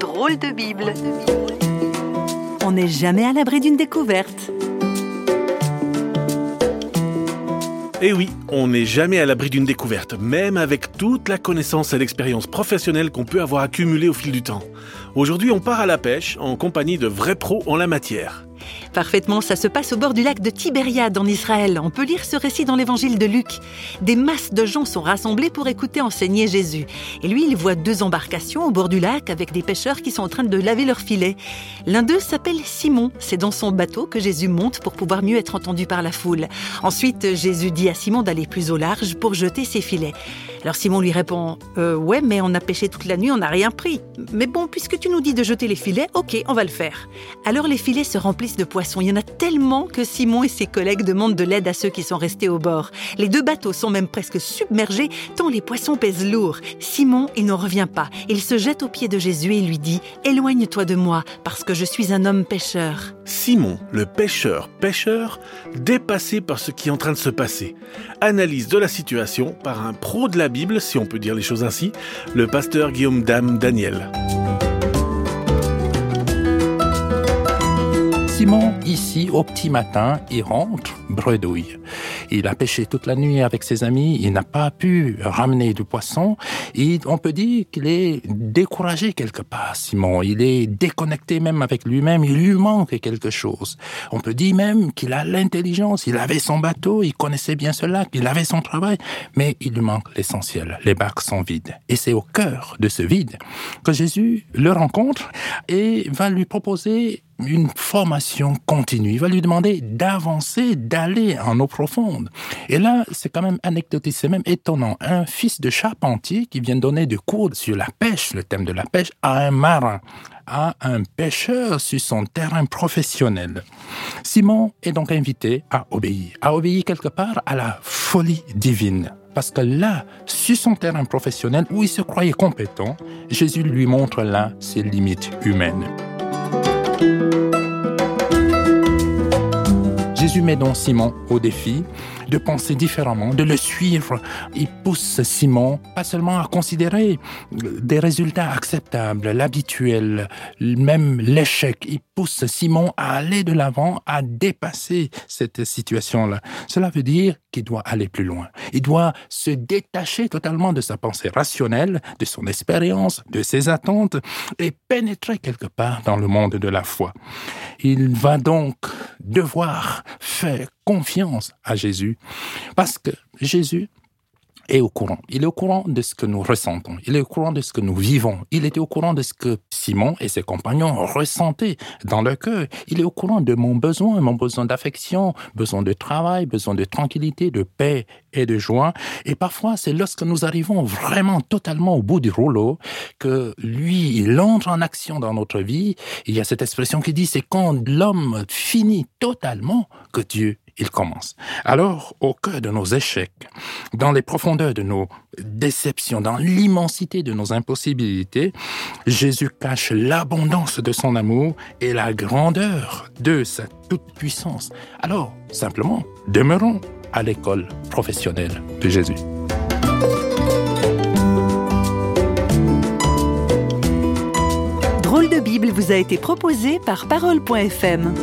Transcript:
Drôle de Bible. On n'est jamais à l'abri d'une découverte. Eh oui, on n'est jamais à l'abri d'une découverte, même avec toute la connaissance et l'expérience professionnelle qu'on peut avoir accumulée au fil du temps. Aujourd'hui, on part à la pêche en compagnie de vrais pros en la matière. Parfaitement, ça se passe au bord du lac de Tibériade en Israël. On peut lire ce récit dans l'évangile de Luc. Des masses de gens sont rassemblés pour écouter enseigner Jésus. Et lui, il voit deux embarcations au bord du lac avec des pêcheurs qui sont en train de laver leurs filets. L'un d'eux s'appelle Simon. C'est dans son bateau que Jésus monte pour pouvoir mieux être entendu par la foule. Ensuite, Jésus dit à Simon d'aller plus au large pour jeter ses filets. Alors Simon lui répond euh, Ouais, mais on a pêché toute la nuit, on n'a rien pris. Mais bon, puisque tu nous dis de jeter les filets, ok, on va le faire. Alors les filets se remplissent Il y en a tellement que Simon et ses collègues demandent de l'aide à ceux qui sont restés au bord. Les deux bateaux sont même presque submergés tant les poissons pèsent lourd. Simon, il n'en revient pas. Il se jette aux pieds de Jésus et lui dit Éloigne-toi de moi, parce que je suis un homme pêcheur. Simon, le pêcheur, pêcheur, dépassé par ce qui est en train de se passer. Analyse de la situation par un pro de la Bible, si on peut dire les choses ainsi, le pasteur Guillaume Dame Daniel. Simon, ici, au petit matin, il rentre, bredouille. Il a pêché toute la nuit avec ses amis, il n'a pas pu ramener du poisson, on peut dire qu'il est découragé quelque part, Simon. Il est déconnecté même avec lui-même, il lui manque quelque chose. On peut dire même qu'il a l'intelligence, il avait son bateau, il connaissait bien cela, qu'il avait son travail, mais il lui manque l'essentiel. Les barques sont vides. Et c'est au cœur de ce vide que Jésus le rencontre et va lui proposer une formation continue. Il va lui demander d'avancer, d'aller en eau profonde. Et là, c'est quand même anecdotique, c'est même étonnant. Un fils de charpentier qui vient donner des cours sur la pêche, le thème de la pêche, à un marin à un pêcheur sur son terrain professionnel. Simon est donc invité à obéir, à obéir quelque part à la folie divine. Parce que là, sur son terrain professionnel où il se croyait compétent, Jésus lui montre là ses limites humaines. Jésus met donc Simon au défi de penser différemment, de le suivre. Il pousse Simon pas seulement à considérer des résultats acceptables, l'habituel, même l'échec. Il pousse Simon à aller de l'avant, à dépasser cette situation-là. Cela veut dire qu'il doit aller plus loin. Il doit se détacher totalement de sa pensée rationnelle, de son expérience, de ses attentes et pénétrer quelque part dans le monde de la foi. Il va donc devoir faire confiance à Jésus parce que Jésus est au courant. Il est au courant de ce que nous ressentons. Il est au courant de ce que nous vivons. Il était au courant de ce que Simon et ses compagnons ressentaient dans leur cœur. Il est au courant de mon besoin, mon besoin d'affection, besoin de travail, besoin de tranquillité, de paix et de joie. Et parfois, c'est lorsque nous arrivons vraiment totalement au bout du rouleau que lui, il entre en action dans notre vie. Il y a cette expression qui dit, c'est quand l'homme finit totalement que Dieu il commence. Alors, au cœur de nos échecs, dans les profondeurs de nos déceptions, dans l'immensité de nos impossibilités, Jésus cache l'abondance de son amour et la grandeur de sa toute-puissance. Alors, simplement, demeurons à l'école professionnelle de Jésus. Drôle de Bible vous a été proposé par parole.fm.